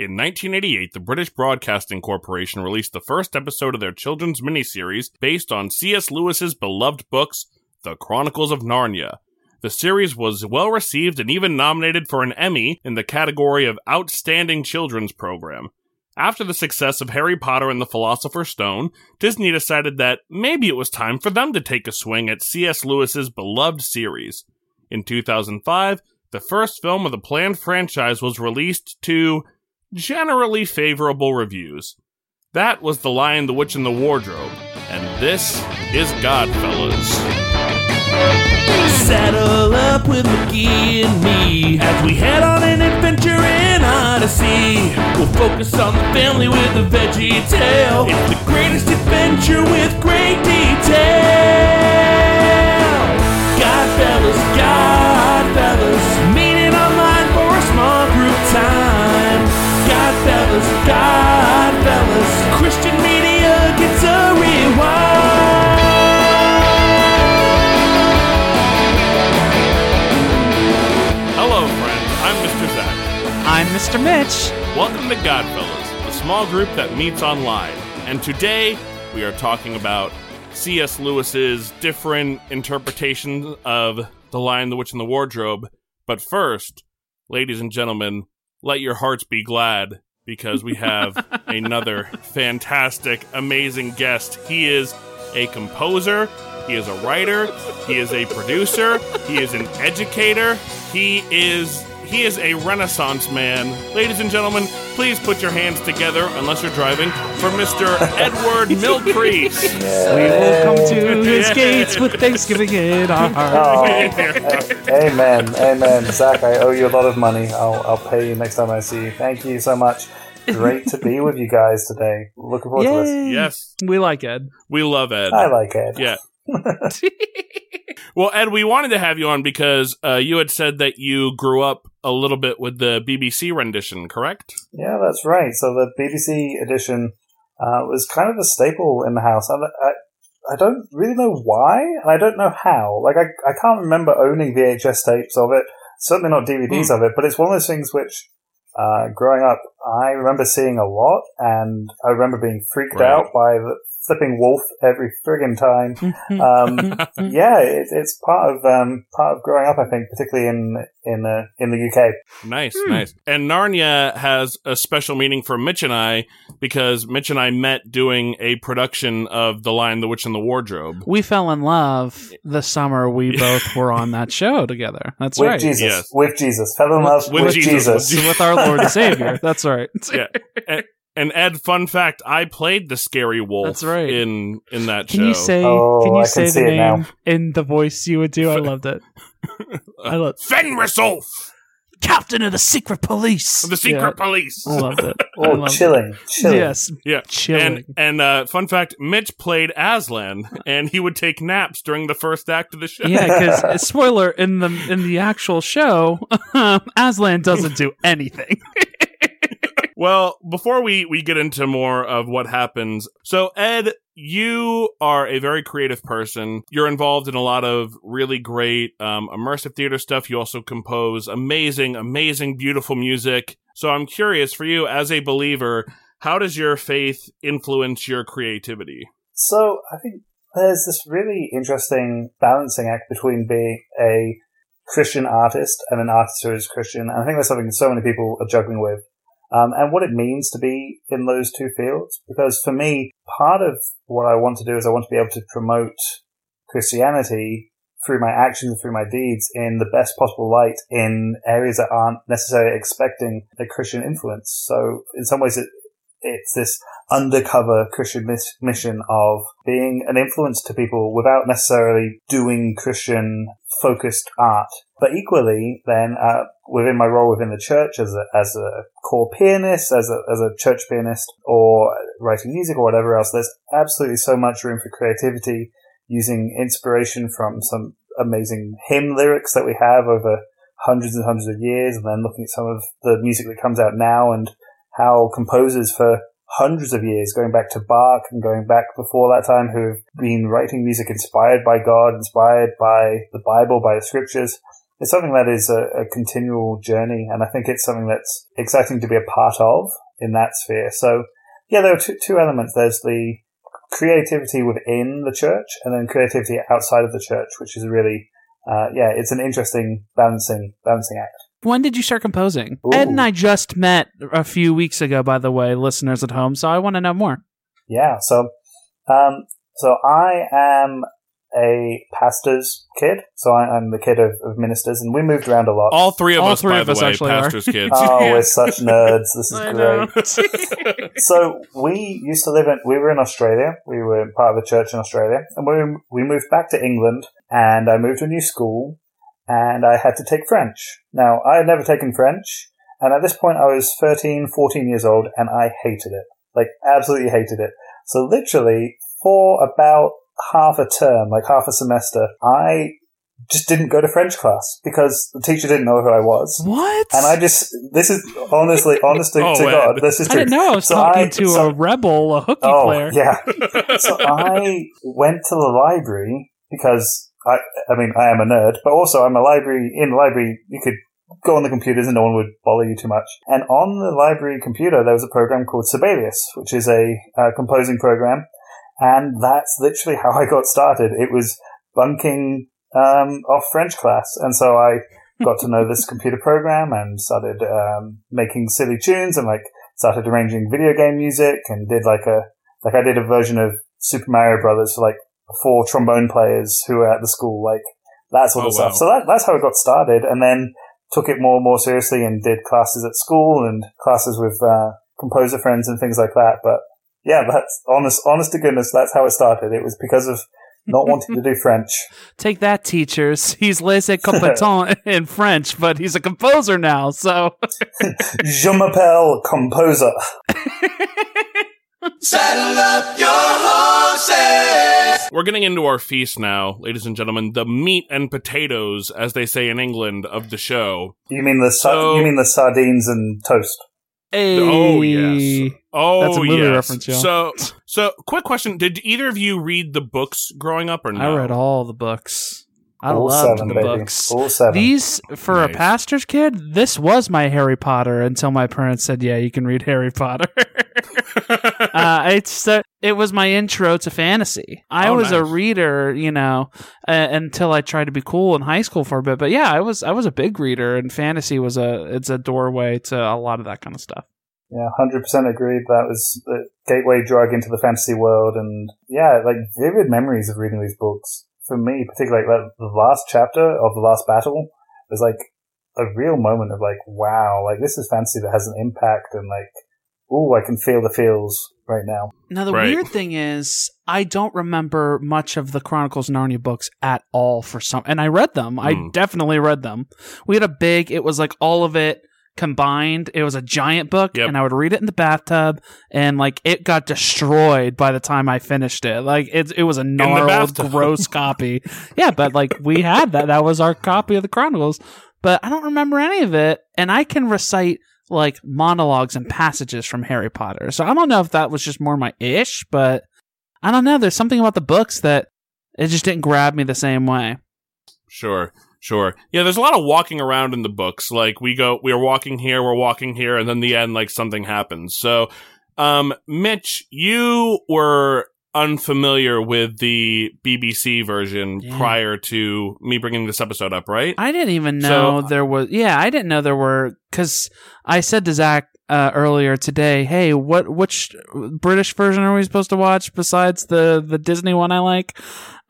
In 1988, the British Broadcasting Corporation released the first episode of their children's miniseries based on C.S. Lewis's beloved books, The Chronicles of Narnia. The series was well received and even nominated for an Emmy in the category of Outstanding Children's Program. After the success of Harry Potter and the Philosopher's Stone, Disney decided that maybe it was time for them to take a swing at C.S. Lewis's beloved series. In 2005, the first film of the planned franchise was released to generally favorable reviews. That was The Lion, the Witch, and the Wardrobe, and this is Godfellas. Saddle up with McGee and me as we head on an adventure in Odyssey. We'll focus on the family with a veggie tale. It's the greatest adventure with great detail. Godfellas, Godfellas, Christian media gets a rewind. Hello, friends. I'm Mr. Zach. I'm Mr. Mitch. Welcome to Godfellas, a small group that meets online. And today we are talking about C.S. Lewis's different interpretations of The Lion, the Witch, and the Wardrobe. But first, ladies and gentlemen, let your hearts be glad because we have another fantastic, amazing guest. He is a composer, he is a writer, he is a producer, he is an educator, he is he is a renaissance man. Ladies and gentlemen, please put your hands together, unless you're driving, for Mr. Edward Milcrease. We will come to his gates with Thanksgiving in our Oh, amen, amen. Zach, I owe you a lot of money. I'll, I'll pay you next time I see you. Thank you so much. Great to be with you guys today. Looking forward to this. Yay. Yes, We like Ed. we love Ed. I like Ed. Yeah. Well, Ed, we wanted to have you on because uh, you had said that you grew up a little bit with the BBC rendition, correct? Yeah, that's right. So the BBC edition uh, was kind of a staple in the house. And I, I don't really know why, and I don't know how. Like, I, I can't remember owning VHS tapes of it, certainly not DVDs of it, but it's one of those things which, uh, growing up, I remember seeing a lot, and I remember being freaked Right. out by the flipping wolf every friggin' time. Um, yeah, it, it's part of um, part of growing up. I think, particularly in in uh, in the UK. Nice, nice. And Narnia has a special meaning for Mitch and I because Mitch and I met doing a production of The Lion, the Witch, and the Wardrobe. We fell in love the summer we both were on that show together. That's with right. Jesus, Yes. with Jesus, fell in love With with, Jesus, Jesus. with With our Lord and Savior. That's right. Yeah. and, and Ed, fun fact: I played the scary wolf. That's right. In in that Can show. you say Oh, can I you can say see the now. name in the voice you would do? I loved it. I love Fenris Ulf, Captain of the Secret Police. the secret Yeah, police? I loved it. I Oh, loved it. chilling, chilling. Yes. Yeah, Chilling. and and uh, fun fact: Mitch played Aslan, and he would take naps during the first act of the show. Yeah, because spoiler in the in the actual show, Aslan doesn't do anything. Well, before we we get into more of what happens, so Ed, you are a very creative person. You're involved in a lot of really great um, immersive theater stuff. You also compose amazing, amazing, beautiful music. So I'm curious for you as a believer, how does your faith influence your creativity? So I think there's this really interesting balancing act between being a Christian artist and an artist who is Christian. And I think that's something so many people are juggling with. Um, and what it means to be in those two fields. Because for me, part of what I want to do is I want to be able to promote Christianity through my actions, through my deeds in the best possible light in areas that aren't necessarily expecting a Christian influence. So in some ways it, it's this undercover Christian mis- mission of being an influence to people without necessarily doing Christian focused art. But equally, then uh, within my role within the church as a as a core pianist, as a as a church pianist, or writing music or whatever else, there's absolutely so much room for creativity using inspiration from some amazing hymn lyrics that we have over hundreds and hundreds of years, and then looking at some of the music that comes out now and how composers for hundreds of years, going back to Bach and going back before that time, who have been writing music inspired by God, inspired by the Bible, by the scriptures, it's something that is a, a continual journey, and I think it's something that's exciting to be a part of in that sphere. So, yeah, there are two, two elements. There's the creativity within the church, and then creativity outside of the church, which is really, uh, yeah, it's an interesting balancing balancing act. When did you start composing? Ooh. Ed and I just met a few weeks ago, by the way, listeners at home. So I want to know more. Yeah, so um, so I am a pastor's kid. So I, I'm the kid of, of ministers, and we moved around a lot. All three of All us, three by of the us way, actually are. pastors' kids. Oh, Yeah. we're such nerds. This is I great. So we used to live in, we were in Australia. We were part of a church in Australia. And we, we moved back to England and I moved to a new school and I had to take French. Now, I had never taken French. And at this point, I was 13, 14 years old and I hated it. Like, absolutely hated it. So literally, for about half a term, like half a semester, I just didn't go to French class because the teacher didn't know who I was. What? And I just, this is honestly, honestly to, Oh, to Ed. God, this is true. I didn't know I was So talking I- to so- a rebel, a hooky Oh, player. yeah. So I went to the library because I, I mean, I am a nerd, but also I'm a library, in the library, you could go on the computers and no one would bother you too much. And on the library computer, there was a program called Sibelius, which is a uh, composing program. And that's literally how I got started. It was bunking um, off French class. And so I got to know this computer program and started um, making silly tunes and like started arranging video game music and did like a like I did a version of Super Mario Brothers for like four trombone players who were at the school, like that sort Oh, of stuff. wow. So that, that's how it got started, and then took it more and more seriously and did classes at school and classes with uh, composer friends and things like that. But yeah, that's honest, honest to goodness, that's how it started. It was because of not wanting to do French. Take that, teachers. He's laissez competent in French, but he's a composer now. So Je m'appelle composer. We're getting into our feast now, ladies and gentlemen. The meat and potatoes, as they say in England, of the show. You mean the sa- So- you mean the sardines and toast? Oh, hey, Oh yes. Oh That's a movie yes. reference, y'all. So, so quick question: Did either of you read the books growing up, or no? I read all the books. I All loved seven, the baby. books. All seven. These for a pastor's kid, this was my Harry Potter until my parents said, "Yeah, you can read Harry Potter." uh, it's uh, it was my intro to fantasy. I Oh, was a reader, you know, uh, until I tried to be cool in high school for a bit. But yeah, I was I was a big reader, and fantasy was a it's a doorway to a lot of that kind of stuff. Yeah, hundred percent agreed. That was the gateway drug into the fantasy world, and yeah, like vivid memories of reading these books. For me, particularly, like the last chapter of the last battle was like a real moment of like, wow, like this is fantasy that has an impact, and like, ooh, I can feel the feels right now. Now the Right. weird thing is, I don't remember much of the Chronicles of Narnia books at all. For some, and I read them. I Hmm. definitely read them. We had a big. It was like all of it combined. It was a giant book, Yep. and I would read it in the bathtub, and like it got destroyed by the time I finished it. Like it, it was a gnarled, gross copy. Yeah, but like we had that. That was our copy of the Chronicles. But I don't remember any of it, and I can recite like monologues and passages from Harry Potter. So I don't know if that was just more my ish, but I don't know. There's something about the books that it just didn't grab me the same way. Sure, sure. Yeah, there's a lot of walking around in the books. Like we go, we're walking here, we're walking here, and then the end, like something happens. So, um, Mitch, you were unfamiliar with the BBC version Yeah. prior to me bringing this episode up, right? I didn't even know So- there was. Yeah, I didn't know there were because I said to Zach uh, earlier today, "Hey, what which British version are we supposed to watch besides the the Disney one I like?"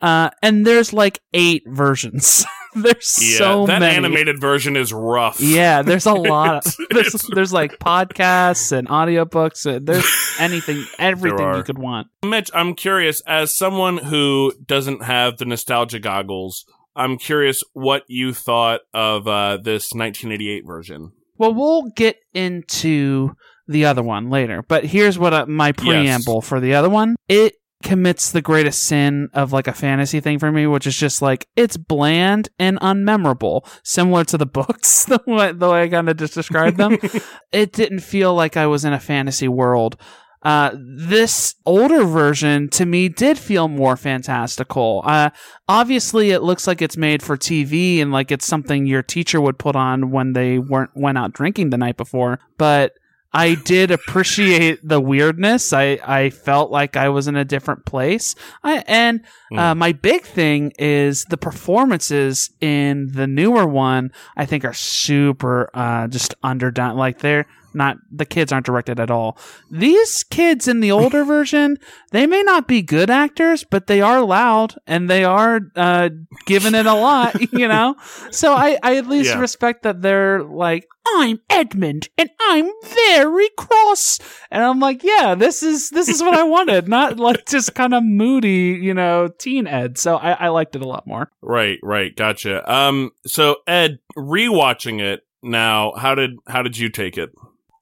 Uh, and there's like eight versions. there's yeah, so that many. animated version is rough. Yeah, there's a lot. It's- there's there's like podcasts and audiobooks. And there's anything, everything you could want. Mitch, I'm curious, as someone who doesn't have the nostalgia goggles, I'm curious what you thought of uh, this 1988 version. Well, we'll get into the other one later, but here's what uh, my preamble for the other one. It commits the greatest sin of like a fantasy thing for me, which is just like it's bland and unmemorable, similar to the books, the way, the way I kind of just described them. it didn't feel like I was in a fantasy world. uh, this older version to me did feel more fantastical. Uh, obviously, it looks like it's made for TV and like it's something your teacher would put on when they weren't went out drinking the night before. But I did appreciate the weirdness. I, I felt like I was in a different place. I, and uh, my big thing is the performances in the newer one. I think are super uh, just underdone. Like they're not the kids aren't directed at all. These kids in the older version, they may not be good actors, but they are loud and they are uh, giving it a lot. You know, so I, I at least Yeah. respect that they're like. I'm Edmund and I'm very cross. And I'm like, yeah, this is this is what I wanted, not like just kind of moody, you know, teen Ed. So I, I liked it a lot more. Right, right, gotcha. Um, so Ed, rewatching it now, how did how did you take it?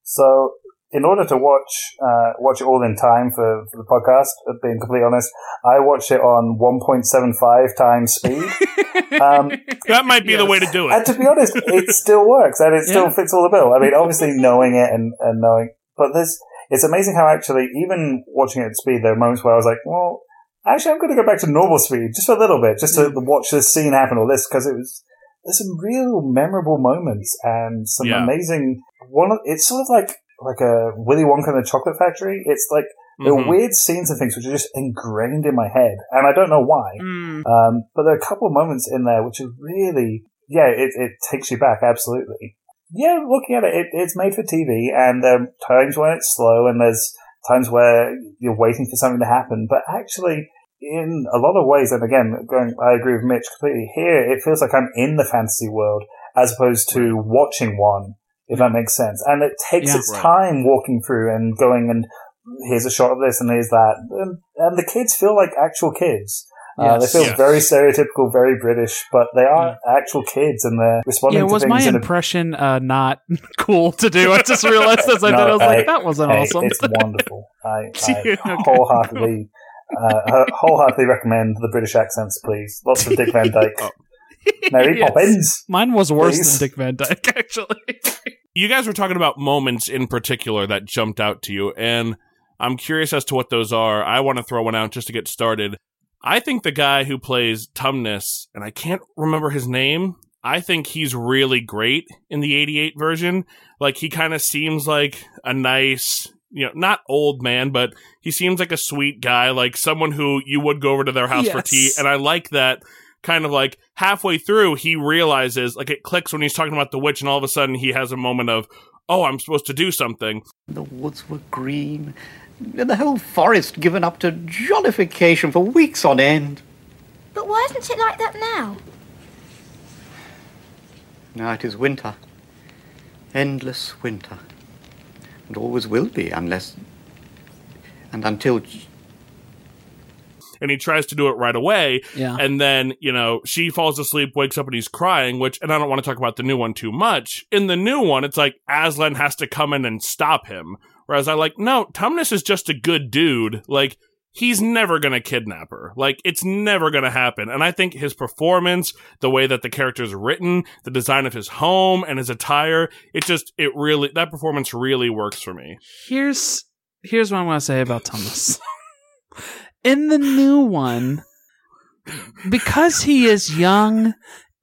So, in order to watch uh, watch it all in time for, for the podcast, uh, being completely honest, I watched it on 1.75 times speed. Um, That might be the way to do it. and it. to be honest, it still works and it still Yeah. fits all the bill. I mean, obviously knowing it and, and knowing, but there's, it's amazing how actually, even watching it at speed, there are moments where I was like, well, actually, I'm going to go back to normal speed just a little bit, just to watch this scene happen or this, because it was, there's some real memorable moments and some Yeah. amazing, one of, it's sort of like, like a Willy Wonka and the Chocolate Factory. It's like, there are Mhm. weird scenes and things which are just ingrained in my head, and I don't know why. Mm. Um, but there are a couple of moments in there which are really, yeah, it, it takes you back, absolutely. Yeah, looking at it, it it's made for TV, and there are times when it's slow, and there's times where you're waiting for something to happen, but actually, in a lot of ways, and again, going, I agree with Mitch completely, here it feels like I'm in the fantasy world as opposed to watching one, if that makes sense. And it takes Yeah. its Right. time walking through and going and here's a shot of this and here's that. And, and the kids feel like actual kids. Uh, they feel Yes. very stereotypical, very British, but they are actual kids and they're responding Yeah, to was my in a impression uh, not cool to do? I just realized as I No, did, I was hey, like, that wasn't Hey, awesome. It's wonderful. I, I Okay. wholeheartedly, uh, wholeheartedly recommend the British accents, please. Lots of Dick Van Dyke. Mary Yes. Poppins. Mine was worse Please. than Dick Van Dyke, actually. You guys were talking about moments in particular that jumped out to you, and I'm curious as to what those are. I want to throw one out just to get started. I think the guy who plays Tumnus, and I can't remember his name, I think he's really great in the 88 version. Like, he kind of seems like a nice, you know, not old man, but he seems like a sweet guy, like someone who you would go over to their house for tea. And I like that kind of like halfway through, he realizes, like, it clicks when he's talking about the witch, and all of a sudden he has a moment of, oh, I'm supposed to do something. The woods were green, and the whole forest given up to jollification for weeks on end. But why isn't it like that now? Now it is winter. Endless winter. And always will be, unless. and until. And he tries to do it right away. Yeah. And then, you know, she falls asleep, wakes up, and he's crying, which, and I don't want to talk about the new one too much. In the new one, it's like Aslan has to come in and stop him. Whereas I like, no, Tumnus is just a good dude. Like, he's never going to kidnap her. Like, it's never going to happen. And I think his performance, the way that the character is written, the design of his home and his attire, it just, it really, that performance really works for me. here's here's what I want to say about Thomas. In the new one, because he is young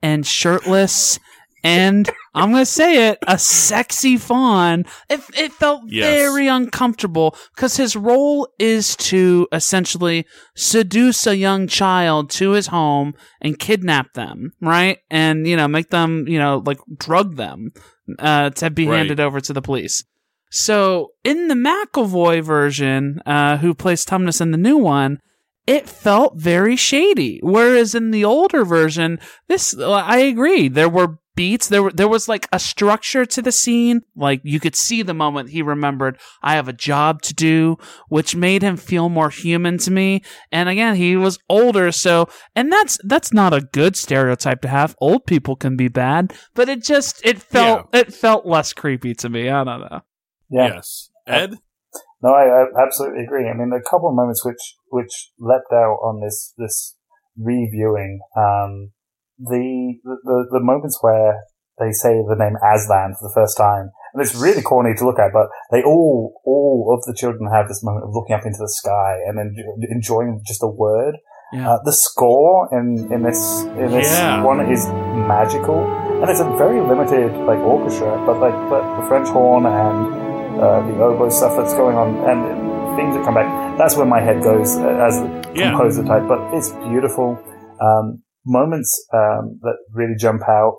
and shirtless and I'm gonna say it, a sexy fawn. It, it felt Yes. very uncomfortable because his role is to essentially seduce a young child to his home and kidnap them, right? And you know, make them, you know, like drug them uh, to be Right. handed over to the police. So in the McAvoy version, uh, who plays Tumnus in the new one, it felt very shady. Whereas in the older version, this I agree. There were beats. There were there was like a structure to the scene. Like you could see the moment he remembered, I have a job to do, which made him feel more human to me. And again, he was older, so and that's that's not a good stereotype to have. Old people can be bad, but it just it felt it felt less creepy to me. I don't know. Yeah. Yes. Ed? No, I, I absolutely agree. I mean, a couple of moments which which leapt out on this this reviewing. Um, the, the the moments where they say the name Aslan for the first time, and it's really corny to look at. But they all, all of the children have this moment of looking up into the sky and then enjoying just a word. Yeah. Uh, the score in in this in this Yeah. one is magical, and it's a very limited like orchestra, but like but the French horn and uh, the oboe stuff that's going on and things that come back. That's where my head goes uh, as the Yeah. composer type, but it's beautiful. Um, moments um, that really jump out,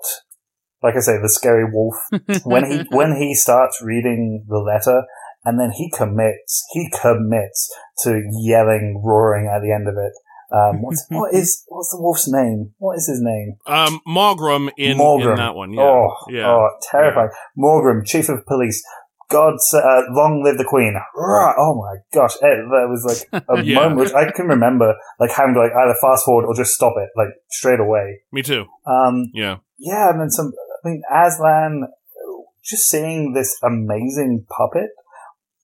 like I say, the scary wolf when he when he starts reading the letter and then he commits he commits to yelling roaring at the end of it um, what's what is what's the wolf's name what is his name Um, Maugrim in, Maugrim. in that one. Yeah. oh yeah. oh terrifying Maugrim chief of police God sa- uh, long live the queen Rah! oh my gosh it, that was like a Yeah. moment which I can remember like having to like either fast forward or just stop it like straight away Me too. um, Yeah. yeah, and then some. I mean, Aslan, just seeing this amazing puppet,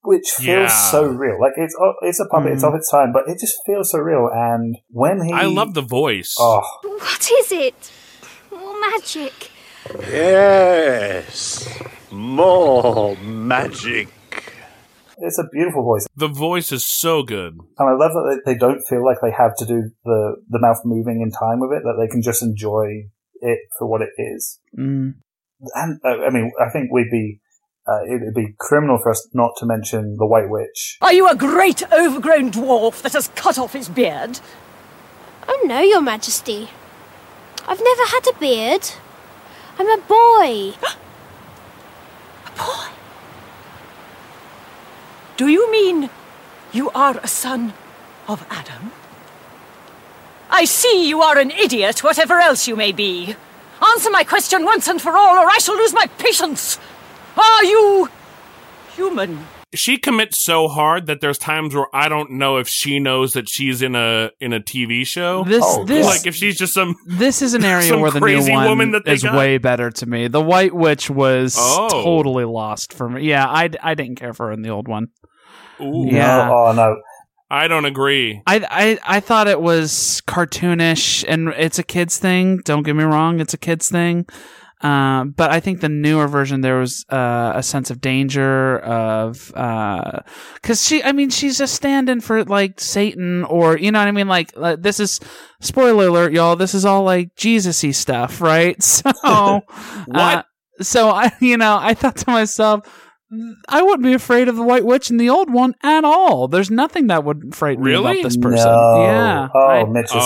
which feels Yeah. so real. Like it's oh, it's a puppet, it's Mhm. of its time, but it just feels so real. And when he, I love the voice. Oh, What is it? More magic. Yes, more magic. it's a beautiful voice, The voice is so good. and I love that they they don't feel like they have to do the the mouth moving in time with it. That they can just enjoy it for what it is. Mm. And uh, I mean, I think we'd be. Uh, it'd be criminal for us not to mention the White Witch. Are you a great overgrown dwarf that has cut off his beard? Oh no, Your Majesty. I've never had a beard. I'm a boy. Do you mean you are a son of Adam? I see you are an idiot, whatever else you may be. Answer my question once and for all, or I shall lose my patience. Are you human? She commits so hard that there's times where I don't know if she knows that she's in a in a TV show. This Oh, this like if she's just some this is an area where the new crazy one woman that they is got. way better to me. The White Witch was Oh. totally lost for me. Yeah, I, I didn't care for her in the old one. Ooh, Yeah. No, oh no, I don't agree. I, I I thought it was cartoonish, and it's a kids thing. Don't get me wrong, it's a kids thing. Uh, but I think the newer version there was uh, a sense of danger of because she, I mean, she's a stand-in for like Satan or you know what I mean. Like uh, this is spoiler alert, y'all. This is all like Jesus-y stuff, right? So What? uh, so I, you know, I thought to myself. I wouldn't be afraid of the White Witch in the old one at all. There's nothing that would frighten me Really? about this person. No. Yeah. Oh, I- Mitch is Oh,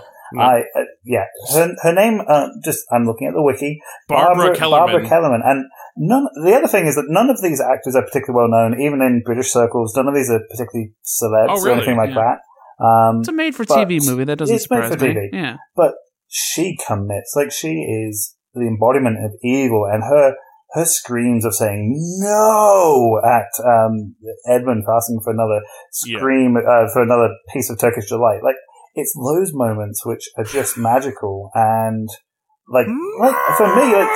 oh. no. I uh, yeah. Her her name. Uh, just I'm looking at the wiki. Barbara Kellerman. Barbara Kellerman. And none. The other thing is that none of these actors are particularly well known, even in British circles. None of these are particularly celebs Oh, or anything like Yeah. that. Um, It's a made-for-TV movie. That doesn't it's made surprise for me. TV. Yeah. but she commits. Like she is the embodiment of evil, and her her screams of saying no at um, Edmund for asking for another Yeah. scream uh, for another piece of Turkish delight. Like it's those moments which are just magical and like like for me, like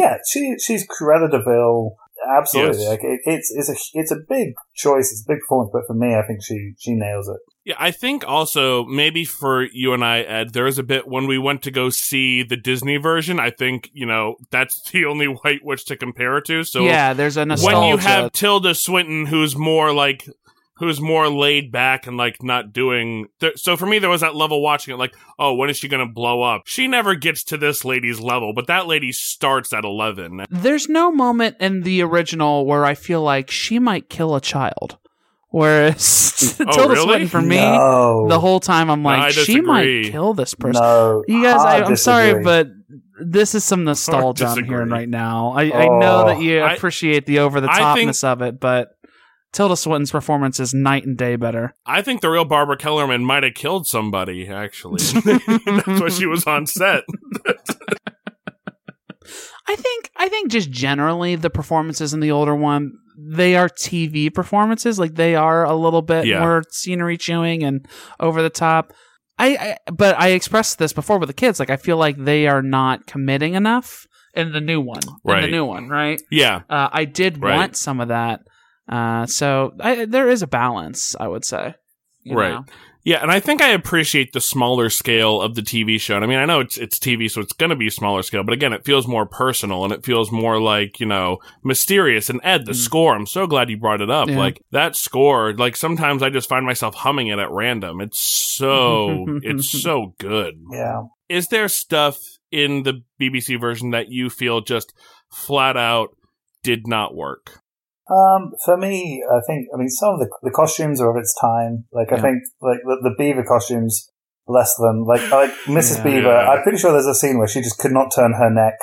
yeah, she she's Cruella de Vil. Absolutely, Yes. like it, it's it's a it's a big choice, it's a big performance, but for me, I think she she nails it. Yeah, I think also maybe for you and I, Ed, there was a bit when we went to go see the Disney version. I think you know that's the only White Witch to compare it to. So yeah, there's a nostalgia. when you have Tilda Swinton, who's more like who's more laid back and like not doing. Th- so for me, there was that level watching it, like, oh, when is she going to blow up? She never gets to this lady's level, but that lady starts at eleven. there's no moment in the original where I feel like she might kill a child. Whereas Oh, Tilda really? Swinton, for me, No. the whole time I'm like, I she might kill this person. no, You guys, I, I'm sorry, but this is some nostalgia I'm hearing right now. I, I oh. know Oh. that you I- appreciate the over the topness of it, but Tilda Swinton's performance is night and day better. I think the real Barbara Kellerman might have killed somebody. Actually, that's why she was on set. I think I think just generally the performances in the older one they are TV performances like they are a little bit Yeah. more scenery chewing and over the top. I, I but I expressed this before with the kids like I feel like they are not committing enough in the new one. In Right. the new one, right? Yeah, Uh, I did Right. want some of that. Uh, so I, there is a balance, I would say. you Right. know? Yeah, and I think I appreciate the smaller scale of the TV show. And I mean, I know it's it's TV, so it's going to be smaller scale, but again, it feels more personal and it feels more like you know mysterious. And Ed, the mm. score, I'm so glad you brought it up. Yeah. Like that score, like sometimes I just find myself humming it at random. It's so it's so good. Yeah. Is there stuff in the BBC version that you feel just flat out did not work? Um, for me, I think, I mean, some of the, the costumes are of its time. Like, I think, like, the, the Beaver costumes, bless them. Like, like Mrs. Yeah. Beaver, Yeah. I'm pretty sure there's a scene where she just could not turn her neck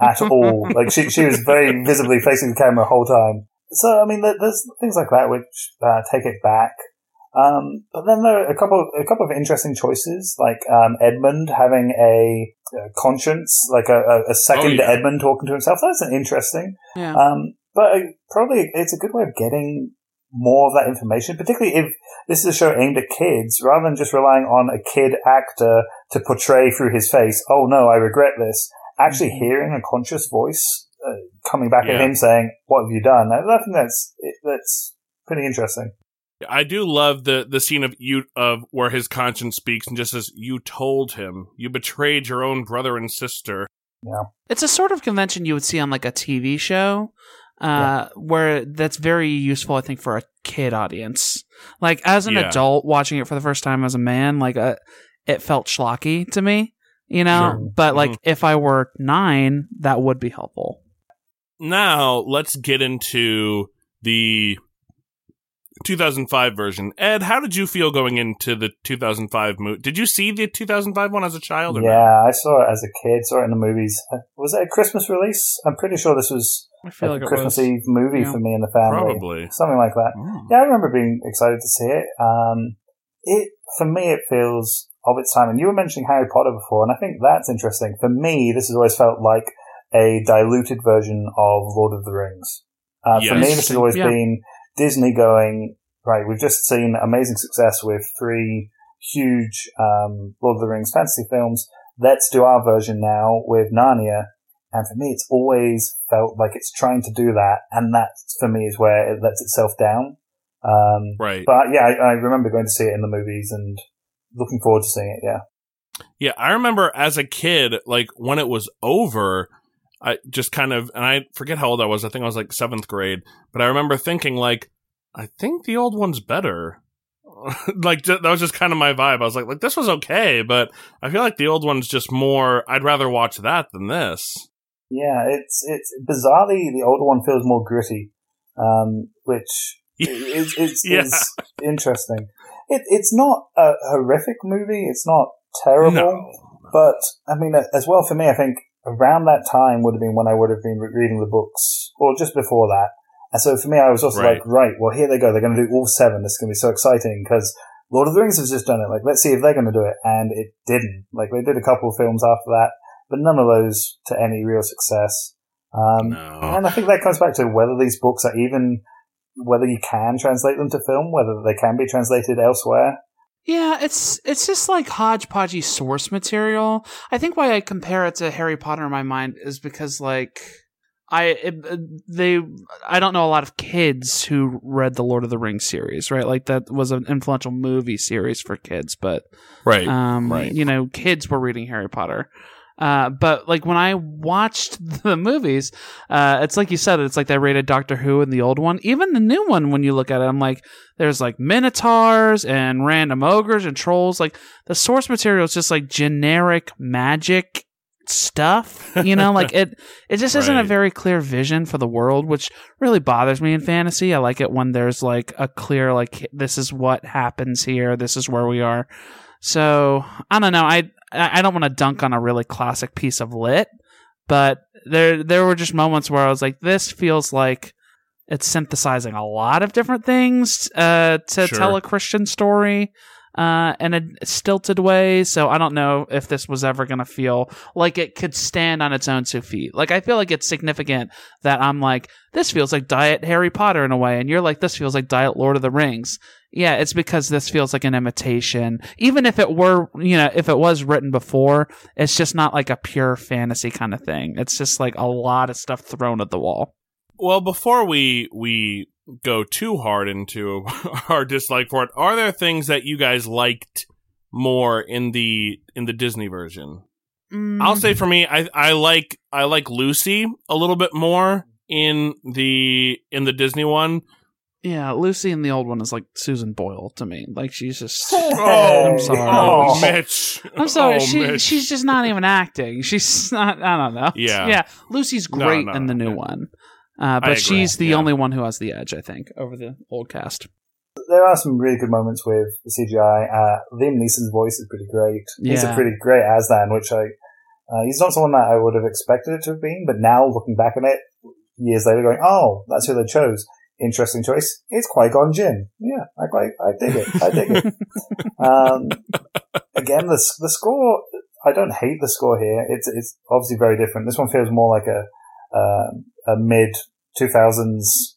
at all. Like, she, she was very visibly facing the camera the whole time. So, I mean, there, there's things like that which, uh, take it back. Um, but then there are a couple, a couple of interesting choices, like, um, Edmund having a, uh conscience, like a, a, a second Oh, yeah. Edmund talking to himself. That's an interesting. Yeah. Um, but uh, probably it's a good way of getting more of that information, particularly if this is a show aimed at kids, rather than just relying on a kid actor to portray through his face, oh no, I regret this. Actually hearing a conscious voice uh, coming back at him saying, what have you done? I, I think that's, it, that's pretty interesting. I do love the the scene of you of where his conscience speaks and just says, "You told him, you betrayed your own brother and sister." Yeah, It's a sort of convention you would see on like a TV show, uh, where that's very useful, I think, for a kid audience. Like as an Yeah. adult watching it for the first time as a man, like uh, it felt schlocky to me, you know. Sure. But like if I were nine, that would be helpful. Now let's get into the 2005 version. Ed, how did you feel going into the 2005 movie? Did you see the 2005 one as a child? Or not? Yeah, I saw it as a kid, saw it in the movies. Was it a Christmas release? I'm pretty sure this was I feel like like a Christmas was. Eve movie Yeah. for me and the family. Probably. Something like that. Mm. Yeah, I remember being excited to see it. Um, it for me, it feels of its time. And you were mentioning Harry Potter before, and I think that's interesting. For me, this has always felt like a diluted version of Lord of the Rings. Uh, for me, this has always Yeah. been Disney going right. We've just seen amazing success with three huge um, Lord of the Rings fantasy films. Let's do our version now with Narnia. And for me, it's always felt like it's trying to do that, and that for me is where it lets itself down. Um, Right. but yeah, I, I remember going to see it in the movies and looking forward to seeing it. Yeah, Yeah, I remember as a kid, like when it was over, I just kind of, and I forget how old I was. I think I was like seventh grade, but I remember thinking, like, I think the old one's better. like that was just kind of my vibe. I was like, like this was okay, but I feel like the old one's just more. I'd rather watch that than this. yeah. It's it's bizarrely the older one feels more gritty, um, which is it's, Yeah. is interesting. It, it's not a horrific movie. It's not terrible. No. But I mean, as well for me, I think around that time would have been when I would have been reading the books, or just before that. And so for me, I was also Right. like, right, well, here they go. They're going to do all seven. This is going to be so exciting because Lord of the Rings has just done it. Like, let's see if they're going to do it. And it didn't. Like, they did a couple of films after that, but none of those to any real success. Um, No. and I think that comes back to whether these books are even, whether you can translate them to film, whether they can be translated elsewhere. Yeah, it's it's just like hodgepodgey source material. I think why I compare it to Harry Potter in my mind is because like I it, uh, they I don't know a lot of kids who read the Lord of the Rings series, right? Like that was an influential movie series for kids, but Right. um, right. you know, kids were reading Harry Potter. Uh, but like when I watched the movies, uh, it's like you said, it's like they rated Doctor Who in the old one. Even the new one, when you look at it, I'm like, there's like minotaurs and random ogres and trolls. Like the source material is just like generic magic stuff. You know, like it, it just isn't a very clear vision for the world, which really bothers me in fantasy. I like it when there's like a clear, like this is what happens here. This is where we are. So I don't know. I I don't want to dunk on a really classic piece of lit, but there there were just moments where I was like, this feels like it's synthesizing a lot of different things uh, to Sure. tell a Christian story uh, in a stilted way. So I don't know if this was ever going to feel like it could stand on its own two feet. Like I feel like it's significant that I'm like, this feels like Diet Harry Potter in a way, and you're like, this feels like Diet Lord of the Rings. Yeah, it's because this feels like an imitation. Even if it were, you know, if it was written before, it's just not like a pure fantasy kind of thing. It's just like a lot of stuff thrown at the wall. Well, before we we go too hard into our dislike for it, are there things that you guys liked more in the in the Disney version? Mm, I'll say for me, I I like I like Lucy a little bit more in the in the Disney one. yeah, Lucy in the old one is like Susan Boyle to me. Like she's just. Oh, I'm sorry. Oh, Mitch. I'm sorry. Oh, she Mitch. she's just not even acting. She's not. I don't know. Yeah. yeah. Lucy's great no, in the new yeah. one, uh, but she's the yeah. only one who has the edge, I think, over the old cast. There are some really good moments with the CGI. Uh, Liam Neeson's voice is pretty great. He's a pretty great Aslan, which I, uh, he's not someone that I would have expected it to have been, but now looking back on it, years later going, oh, that's who they chose. Interesting choice. It's Qui-Gon Jinn. Yeah, I quite, I dig it. I dig it. um, again, the, the score, I don't hate the score here. It's, it's obviously very different. This one feels more like a, uh, a mid 2000s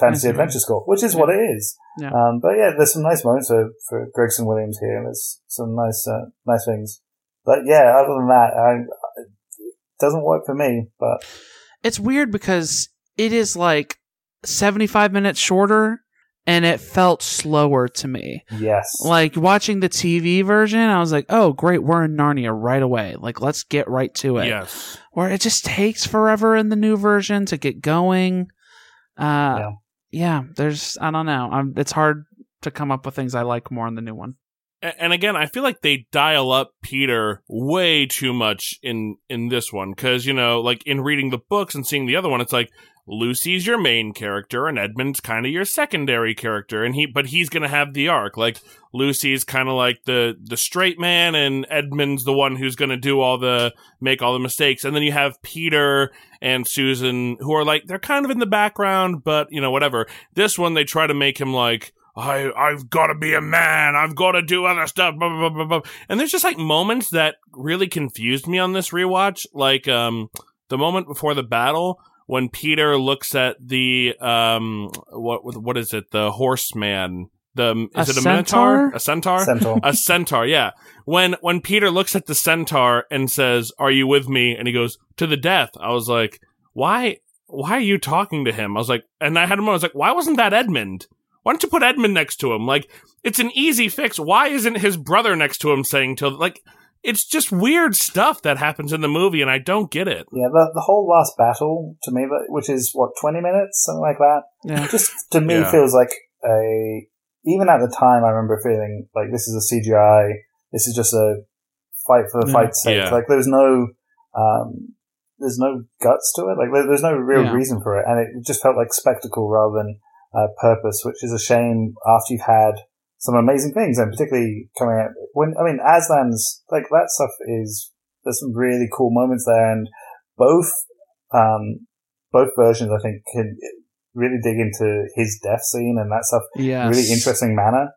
fantasy Mhm. adventure score, which is what it is. Yeah. Um, but yeah, there's some nice moments for, for Gregson Williams here. There's some nice, uh, nice things. But yeah, other than that, I, it doesn't work for me, but It's weird because it is like 75 minutes shorter, and it felt slower to me. yes. Like watching the TV version, I was like, "Oh, great, we're in Narnia right away. Like, let's get right to it." Yes. Where it just takes forever in the new version to get going. Uh, Yeah. yeah. There's, I don't know. I'm, it's hard to come up with things I like more in the new one. And again, I feel like they dial up Peter way too much in in this one because you know, like in reading the books and seeing the other one, it's like Lucy's your main character and Edmund's kind of your secondary character, and he but he's gonna have the arc. Like Lucy's kind of like the the straight man, and Edmund's the one who's gonna do all the make all the mistakes, and then you have Peter and Susan who are like they're kind of in the background, but you know whatever. This one they try to make him like. I, I've got to be a man. I've got to do other stuff. Blah, blah, blah, blah. And there's just like moments that really confused me on this rewatch. Like, um, the moment before the battle when Peter looks at the, um, what, what is it? The horseman. The, is A it a centaur? minotaur? A centaur? Centaur. a centaur, yeah. When, when Peter looks at the centaur and says, are you with me? And he goes, to the death. I was like, why, why are you talking to him? I was like, and I had a moment, I was like, why wasn't that Edmund? Why don't you put Edmund next to him? Like, it's an easy fix. Why isn't his brother next to him saying to, like, it's just weird stuff that happens in the movie, and I don't get it. Yeah, the, the whole last battle to me, which is what twenty minutes, something like that. Yeah. Just to me Yeah. feels like a. Even at the time, I remember feeling like this is a CGI. This is just a fight for the Yeah. fight's sake. Yeah. Like there's no, um, there's no guts to it. Like there, there's no real Yeah. reason for it, and it just felt like spectacle rather than uh, purpose, which is a shame after you've had some amazing things, and particularly coming out when I mean Aslan's like that stuff is there's some really cool moments there, and both um, both versions I think can really dig into his death scene and that stuff Yes. in a really interesting manner.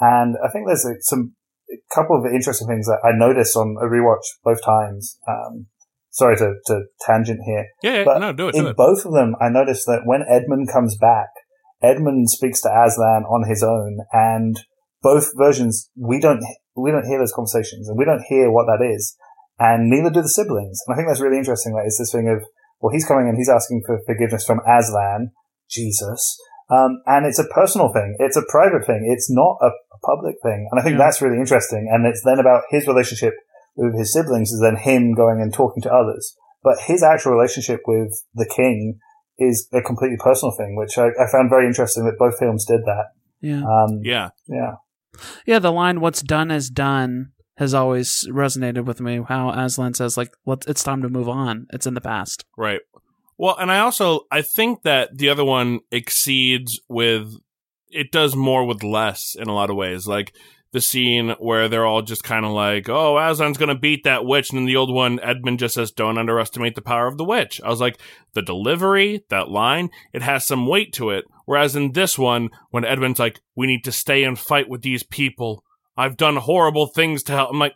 And I think there's a, some a couple of interesting things that I noticed on a rewatch both times. Um, sorry to, to tangent here, Yeah, yeah But no, do it, do in it. both of them, I noticed that when Edmund comes back, Edmund speaks to Aslan on his own, and both versions we don't we don't hear those conversations, and we don't hear what that is, and neither do the siblings. And I think that's really interesting. That it's this thing of well, he's coming and he's asking for forgiveness from Aslan, Jesus, um, and it's a personal thing, it's a private thing, it's not a, public thing, and I think Yeah. that's really interesting. And it's then about his relationship with his siblings, is then him going and talking to others but his actual relationship with the king is a completely personal thing, which I, I found very interesting that both films did that. Yeah. Um, Yeah. yeah. Yeah, the line "What's done is done" has always resonated with me. How Aslan says, "Like, let's, it's time to move on. It's in the past." Right. Well, and I also I think that the other one exceeds with it does more with less in a lot of ways. Like the scene where they're all just kind of like, "Oh, Aslan's going to beat that witch," and then the old one, Edmund just says, "Don't underestimate the power of the witch." I was like, the delivery, that line, it has some weight to it. Whereas in this one, when Edmund's like, "We need to stay and fight with these people. I've done horrible things to help," I'm like.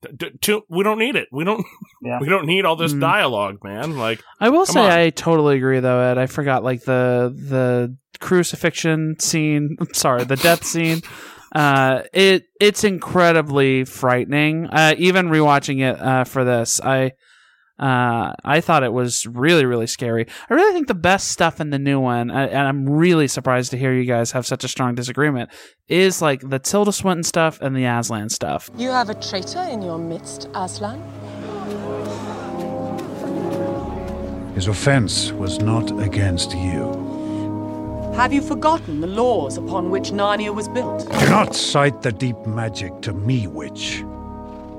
D- d- to, we don't need it. We don't. Yeah. We don't need all this Mm. dialogue, man. Like, I will say on. I totally agree though, Ed. I forgot like the the crucifixion scene. Sorry, the death scene. Uh, it it's incredibly frightening. Uh, even rewatching it uh, for this, I Uh, I thought it was really, really scary. I really think the best stuff in the new one, uh, and I'm really surprised to hear you guys have such a strong disagreement, is like the Tilda Swinton stuff and the Aslan stuff. You have a traitor in your midst, Aslan. His offense was not against you. Have you forgotten the laws upon which Narnia was built? Do not cite the deep magic to me, witch.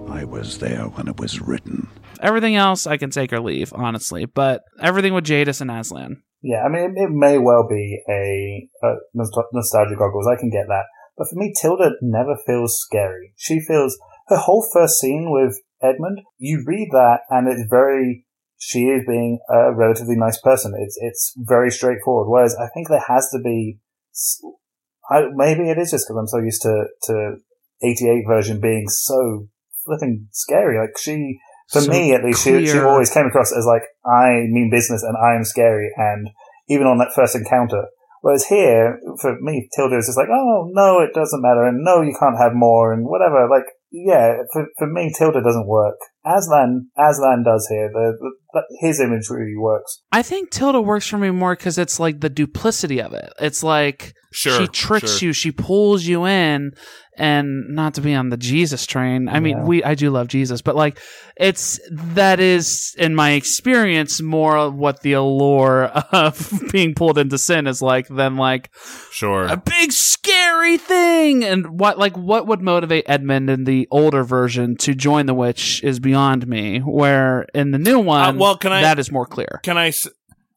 I was there when it was written. Everything else I can take or leave, honestly, but everything with Jadis and Aslan. Yeah, I mean, it, it may well be a, a nostalgia goggles. I can get that. But for me, Tilda never feels scary. She feels her whole first scene with Edmund. You read that, and it's very. She is being a relatively nice person. It's it's very straightforward. Whereas I think there has to be. I, maybe it is just because I'm so used to to 88 version being so flipping scary. Like she, for So me at least, she, she always came across as like I mean business and I am scary. And even on that first encounter, whereas here for me, Tilda is just like, oh no, it doesn't matter, and no, you can't have more, and whatever. Like yeah, for for me, Tilda doesn't work. Aslan Aslan does here. The, the, the his imagery works. I think Tilda works for me more because it's like the duplicity of it. It's like Sure, she tricks sure. you, she pulls you in, and not to be on the Jesus train. I mean, we I do love Jesus, but like it's that is in my experience more what the allure of being pulled into sin is like than like Sure. a big scary thing. And what like what would motivate Edmund in the older version to join the witch is beyond me. Where in the new one, Uh, well, can I- that is more clear. Can I?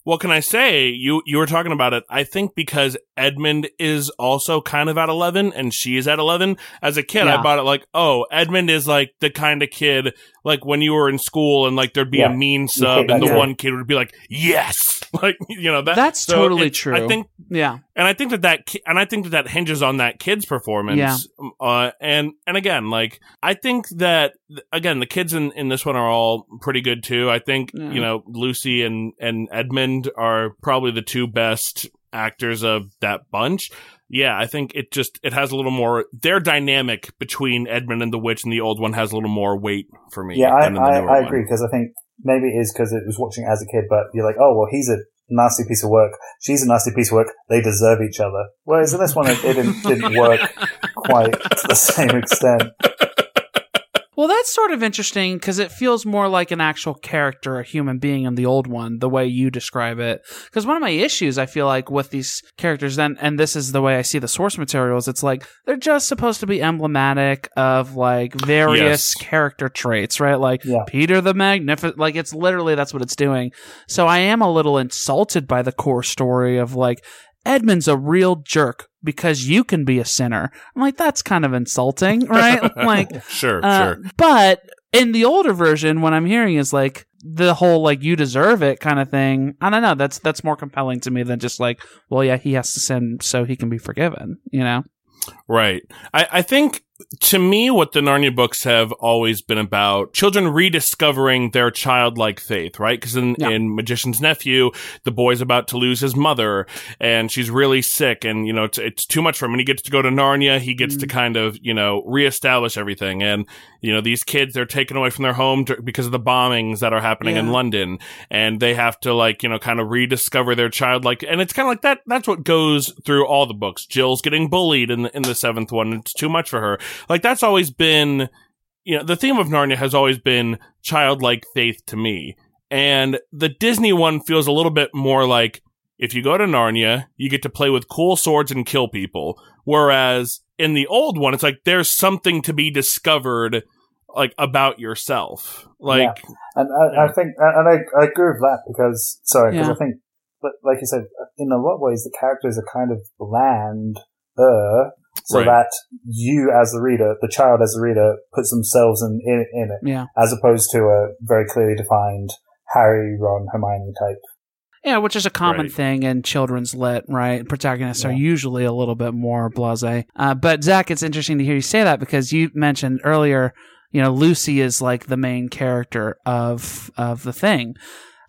Well, can I say you you were talking about it? I think because Edmund is also kind of at eleven and she is at eleven. As a kid, Yeah. I bought it like, oh, Edmund is like the kind of kid like when you were in school and like there'd be Yeah. a mean sub and the kid. one kid would be like, yes, like you know that. That's so totally it's- true. I think Yeah. and I think that that ki- and I think that that hinges on that kid's performance. Yeah. Uh, and and again, like I think that again the kids in in this one are all pretty good too. I think Yeah. you know Lucy and and Edmund are probably the two best actors of that bunch. Yeah, I think it just it has a little more their dynamic between Edmund and the witch and the old one has a little more weight for me. Yeah, I, in the I, newer I agree because I think maybe it is because it was watching as a kid, but you're like, oh well, he's a nasty piece of work. She's a nasty piece of work. They deserve each other. Whereas in this one, it, it didn't, didn't work quite to the same extent. Well, that's sort of interesting because it feels more like an actual character, a human being in the old one, the way you describe it. Because one of my issues, I feel like, with these characters, and, and this is the way I see the source materials, it's like they're just supposed to be emblematic of like various Yes. character traits, right? Like Yeah. Peter the Magnificent, like it's literally that's what it's doing. So I am a little insulted by the core story of like, Edmund's a real jerk because you can be a sinner. I'm like, that's kind of insulting, right? like, Sure, uh, sure. But in the older version, what I'm hearing is like the whole like you deserve it kind of thing. I don't know. That's that's more compelling to me than just like, well, yeah, he has to sin so he can be forgiven. You know? Right. I, I think to me, what the Narnia books have always been about children rediscovering their childlike faith, right? Because in, Yeah. in Magician's Nephew, the boy's about to lose his mother and she's really sick and, you know, it's, it's too much for him. And he gets to go to Narnia. He gets to mm. kind of, you know, reestablish everything. And, you know, these kids, they're taken away from their home to, because of the bombings that are happening in London and they have to like, you know, kind of rediscover their childlike. And it's kind of like that. That's what goes through all the books. Jill's getting bullied in the, in the seventh one. It's too much for her. Like that's always been, you know, the theme of Narnia has always been childlike faith to me. And the Disney one feels a little bit more like if you go to Narnia, you get to play with cool swords and kill people. Whereas in the old one, it's like there's something to be discovered, like about yourself. Like, And I, I think, and I, I agree with that because, sorry, because Yeah. I think, like you said, in a lot of ways, the characters are kind of bland, uh, so Right. that you as the reader, the child as the reader, puts themselves in, in, in it, Yeah. as opposed to a very clearly defined Harry, Ron, Hermione type. Yeah, which is a common Right. thing in children's lit, right? Protagonists are usually a little bit more blasé. Uh, but Zach, it's interesting to hear you say that because you mentioned earlier, you know, Lucy is like the main character of of the thing.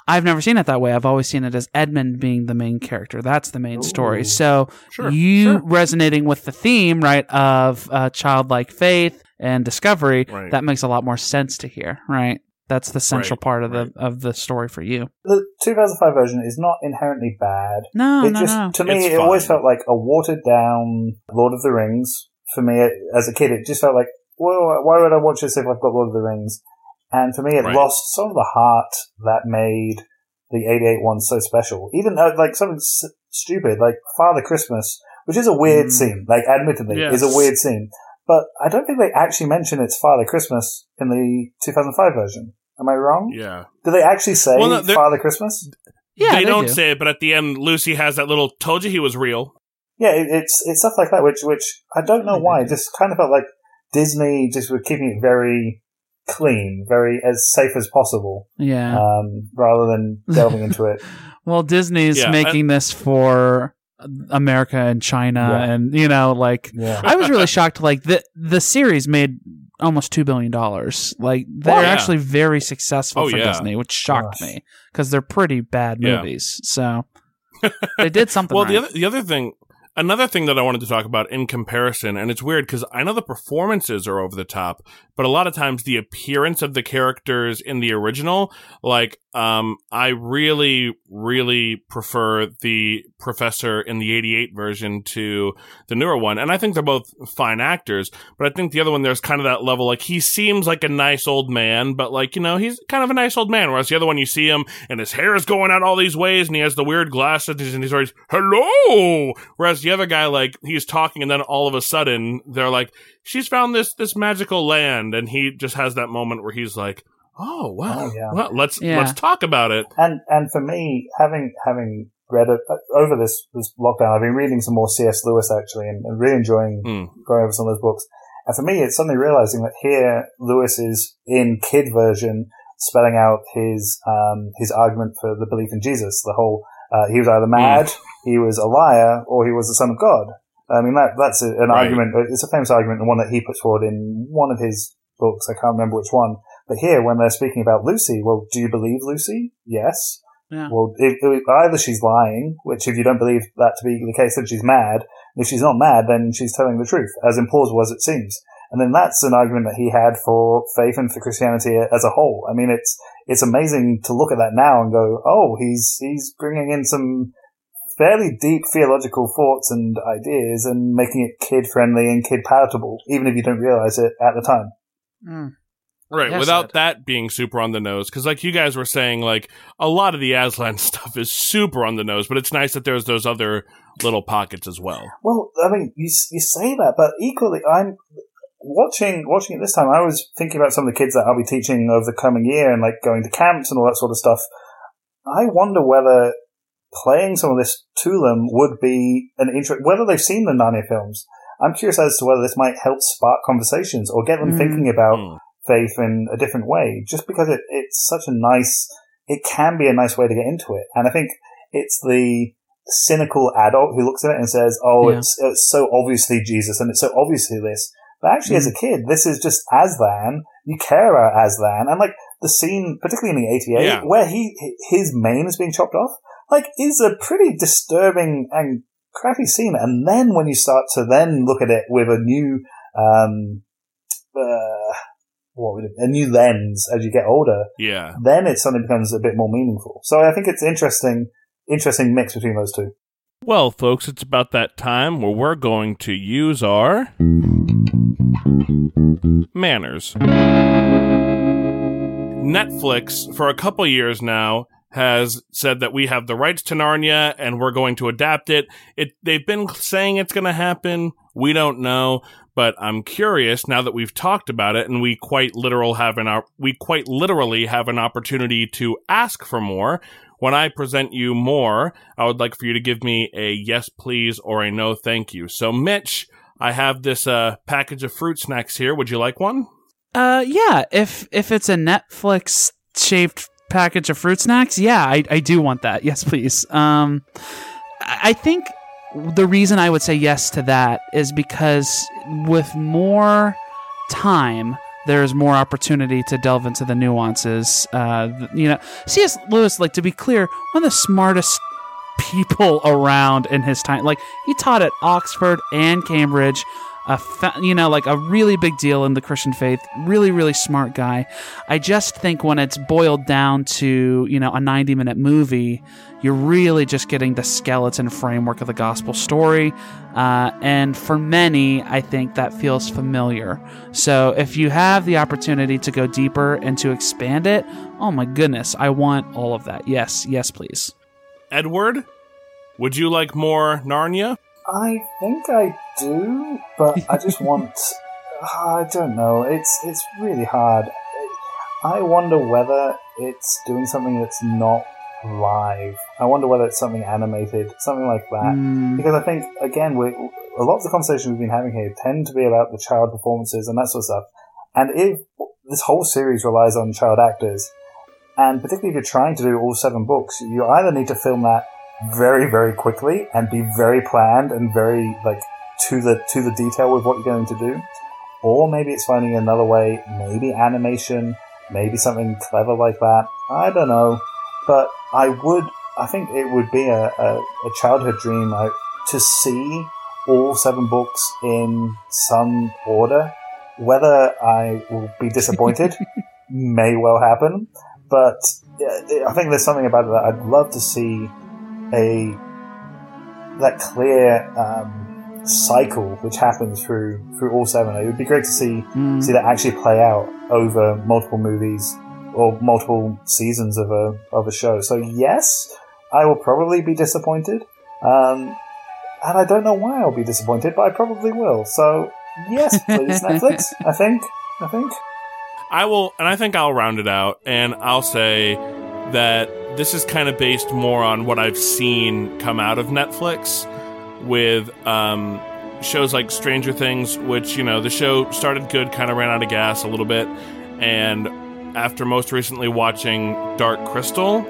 I've never seen it that way. I've always seen it as Edmund being the main character. That's the main story. So Sure, you sure. resonating with the theme, right, of uh, childlike faith and discovery, Right. that makes a lot more sense to hear, right? That's the central Right, part of the of the story for you. The 2005 version is not inherently bad. No, it no, just no. to me It's it always felt like a watered down Lord of the Rings. For me, as a kid, it just felt like, well, why would I watch this if I've got Lord of the Rings? And for me, it Right. lost some of the heart that made the 88 one so special. Even uh, like something s- stupid like Father Christmas, which is a weird Mm. scene. Like, admittedly, Yes. is a weird scene. But I don't think they actually mention it's Father Christmas in the 2005 version. Am I wrong? Yeah. Do they actually say Well, no, Father Christmas? Yeah, they, they don't do. say it, but at the end, Lucy has that little "told you he was real." Yeah, it, it's it's stuff like that, which which I don't know why. It just kind of felt like Disney just were keeping it very clean, very as safe as possible, Yeah. um, rather than delving into it. Well, Disney's Yeah, making this for America and China, Yeah. and you know, like Yeah, I was really shocked. Like the the series made almost two billion dollars. Like they're Oh, yeah. actually very successful Oh, for yeah. Disney, which shocked Gosh. me because they're pretty bad Yeah. movies. So they did something. Well, right. the other the other thing, another thing that I wanted to talk about in comparison, and it's weird because I know the performances are over the top, but a lot of times the appearance of the characters in the original, like, um, I really, really prefer the professor in the '88 version to the newer one, and I think they're both fine actors. But I think the other one, there's kind of that level, like he seems like a nice old man, but like you know, he's kind of a nice old man. Whereas the other one, you see him and his hair is going out all these ways, and he has the weird glasses, and he's always hello. Whereas the other guy, like he's talking, and then all of a sudden they're like, she's found this this magical land, and he just has that moment where he's like, oh wow, Oh, yeah. well, let's Yeah. let's talk about it. and and for me, having having read it over this this lockdown, I've been reading some more C.S. Lewis actually, and, and really enjoying Mm. going over some of those books. And for me, it's suddenly realizing that here Lewis is in kid version spelling out his um, his argument for the belief in Jesus. The whole uh, he was either mad, he was a liar, or he was the son of God. I mean that that's an Right. argument. It's a famous argument, and one that he puts forward in one of his books. I can't remember which one. But here, when they're speaking about Lucy, well, do you believe Lucy? Yes. Yeah. Well, if, if either she's lying, which if you don't believe that to be the case, then she's mad. If she's not mad, then she's telling the truth, as implausible as it seems. And then that's an argument that he had for faith and for Christianity as a whole. I mean, it's it's amazing to look at that now and go, oh, he's he's bringing in some fairly deep theological thoughts and ideas and making it kid friendly and kid palatable, even if you don't realize it at the time. Mm. Right, Yes, without Ed. that being super on the nose, because like you guys were saying, like a lot of the Aslan stuff is super on the nose, but it's nice that there's those other little pockets as well. Well, I mean, you you say that, but equally, I'm watching watching it this time. I was thinking about some of the kids that I'll be teaching over the coming year, and like going to camps and all that sort of stuff. I wonder whether playing some of this to them would be an interest. Whether they've seen the Narnia films, I'm curious as to whether this might help spark conversations or get them Mm. thinking about Mm. faith in a different way. Just because it, it's such a nice, it can be a nice way to get into it, and I think it's the cynical adult who looks at it and says, "Oh, Yeah. it's it's so obviously Jesus, and it's so obviously this." But actually, as a Mm-hmm. kid, this is just Aslan. You care about Aslan, and like the scene, particularly in the '88, Yeah. where he his mane is being chopped off, like is a pretty disturbing and crappy scene. And then when you start to then look at it with a new, um, uh, what would it, a new lens as you get older, Yeah. then it suddenly becomes a bit more meaningful. So I think it's interesting, interesting mix between those two. Well, folks, it's about that time where we're going to use our manners. Netflix, for a couple years now, has said that we have the rights to Narnia and we're going to adapt it. It they've been saying it's going to happen. We don't know, but I'm curious now that we've talked about it and we quite literal have an we quite literally have an opportunity to ask for more. When I present you more, I would like for you to give me a yes please or a no thank you. So Mitch, I have this uh, package of fruit snacks here. Would you like one? Uh, yeah. If if it's a Netflix shaped package of fruit snacks, yeah, I, I do want that. Yes, please. Um, I think the reason I would say yes to that is because with more time, there's more opportunity to delve into the nuances. Uh, you know, C.S. Lewis, like to be clear, one of the smartest people around in his time. Like he taught at Oxford and Cambridge. a fa- you know like a really big deal in the Christian faith, really really smart guy. I just think when it's boiled down to you know a 90 minute movie, you're really just getting the skeleton framework of the gospel story. Uh, and for many, I think that feels familiar. So if you have the opportunity to go deeper and to expand it, oh my goodness, I want all of that. Yes, yes, please. Edward, would you like more Narnia? I think I do, but I just want. I don't know. It's it's really hard. I wonder whether it's doing something that's not live. I wonder whether it's something animated, something like that. Mm. Because I think again, we a lot of the conversations we've been having here tend to be about the child performances and that sort of stuff. And if this whole series relies on child actors, and particularly if you're trying to do all seven books, you either need to film that very, very quickly and be very planned and very like to the to the detail with what you're going to do, or maybe it's finding another way, maybe animation, maybe something clever like that. I don't know, but I would. I think it would be a, a, a childhood dream uh, to see all seven books in some order. Whether I will be disappointed may well happen, but I think there's something about it that I'd love to see a that clear um, cycle which happens through through all seven. It would be great to see Mm. see that actually play out over multiple movies or multiple seasons of a of a show. So yes, I will probably be disappointed, um, and I don't know why I'll be disappointed, but I probably will. So yes, please Netflix. I think. I think. I will, and I think I'll round it out, and I'll say that this is kind of based more on what I've seen come out of Netflix with um, shows like Stranger Things, which, you know, the show started good, kind of ran out of gas a little bit, and after most recently watching Dark Crystal,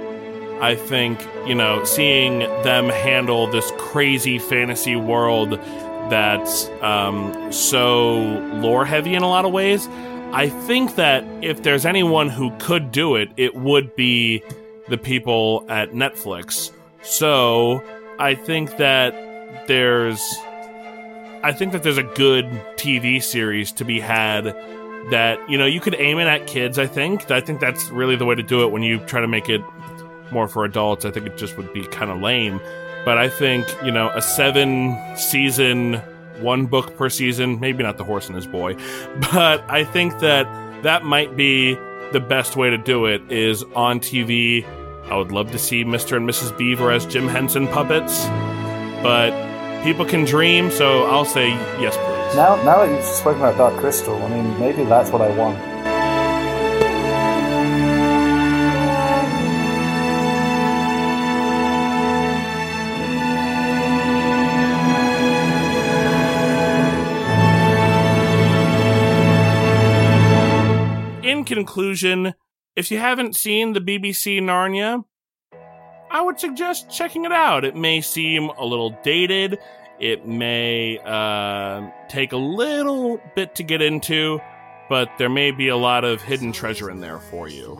I think, you know, seeing them handle this crazy fantasy world that's um, so lore heavy in a lot of ways. I think that if there's anyone who could do it, it would be the people at Netflix. So I think that there's. I think that there's a good TV series to be had that, you know, you could aim it at kids, I think. I think that's really the way to do it when you try to make it more for adults. I think it just would be kind of lame. But I think, you know, a seven season, one book per season, maybe not The Horse and His Boy, but I think that that might be the best way to do it is on TV. I would love to see Mr. and Mrs. Beaver as Jim Henson puppets, but people can dream, so I'll say yes, please. Now, now that you've spoken about Dark Crystal, I mean, maybe that's what I want. Conclusion, if you haven't seen the BBC Narnia, I would suggest checking it out. It may seem a little dated. It may uh, take a little bit to get into, but there may be a lot of hidden treasure in there for you.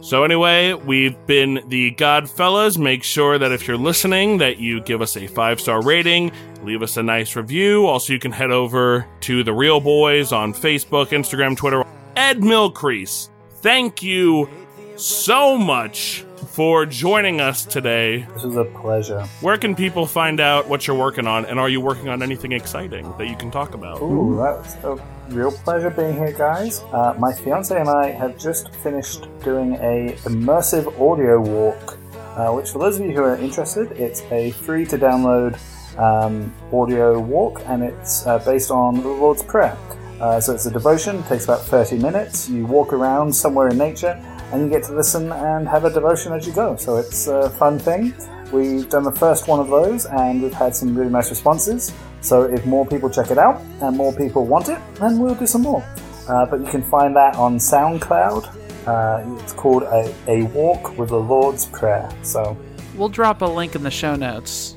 So anyway, we've been the Godfellas. Make sure that if you're listening, that you give us a five star rating, leave us a nice review. Also, you can head over to the Real Boys on Facebook, Instagram, Twitter. Ed Milcrease, thank you so much for joining us today. This was a pleasure. Where can people find out what you're working on, and are you working on anything exciting that you can talk about? Ooh, that's a real pleasure being here, guys. Uh, my fiance and I have just finished doing a immersive audio walk, uh, which for those of you who are interested, it's a free to download um, audio walk, and it's uh, based on the Lord's Prayer. Uh, so it's a devotion, takes about 30 minutes. You walk around somewhere in nature and you get to listen and have a devotion as you go. So it's a fun thing. We've done the first one of those and we've had some really nice responses. So if more people check it out and more people want it, then we'll do some more. Uh, but you can find that on SoundCloud. Uh, it's called a, a Walk with the Lord's Prayer. So We'll drop a link in the show notes.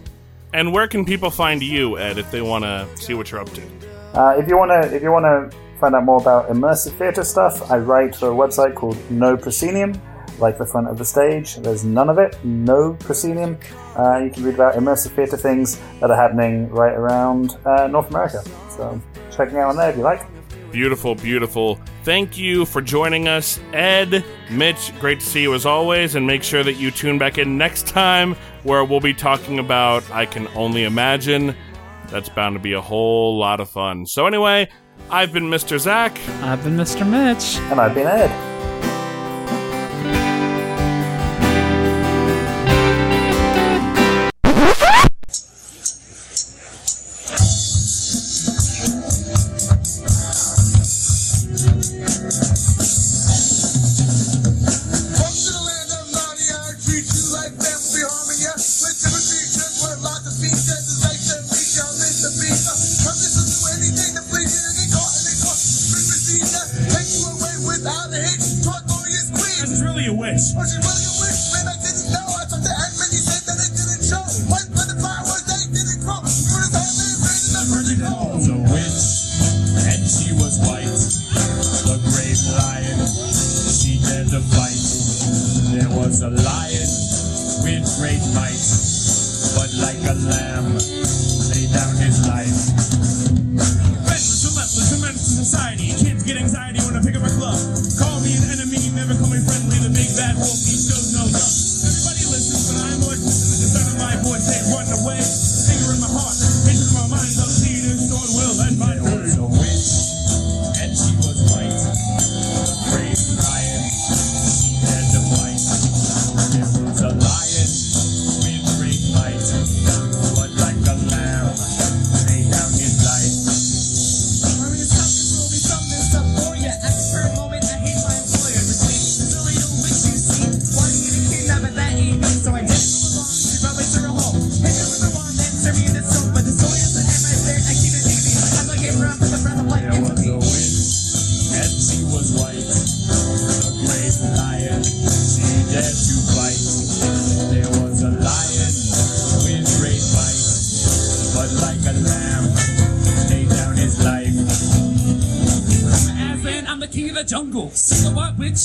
And where can people find you, Ed, if they want to see what you're up to? Uh, if you wanna, if you wanna find out more about immersive theatre stuff, I write for a website called No Proscenium. Like the front of the stage, there's none of it, no proscenium. Uh, you can read about immersive theatre things that are happening right around uh, North America. So check me out on there if you like. Beautiful, beautiful. Thank you for joining us, Ed, Mitch. Great to see you as always, and make sure that you tune back in next time where we'll be talking about I Can Only Imagine. That's bound to be a whole lot of fun. So, anyway, I've been Mr. Zach. I've been Mr. Mitch. And I've been Ed.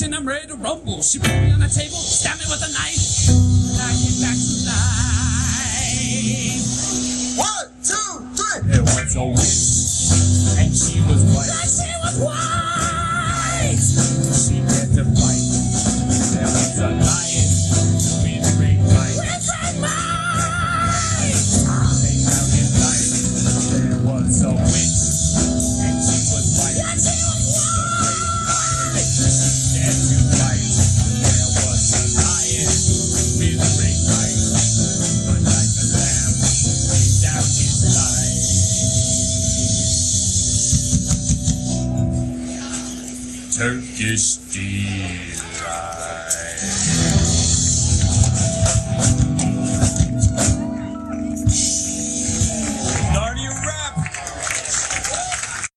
and I'm ready to rumble. She put me on the table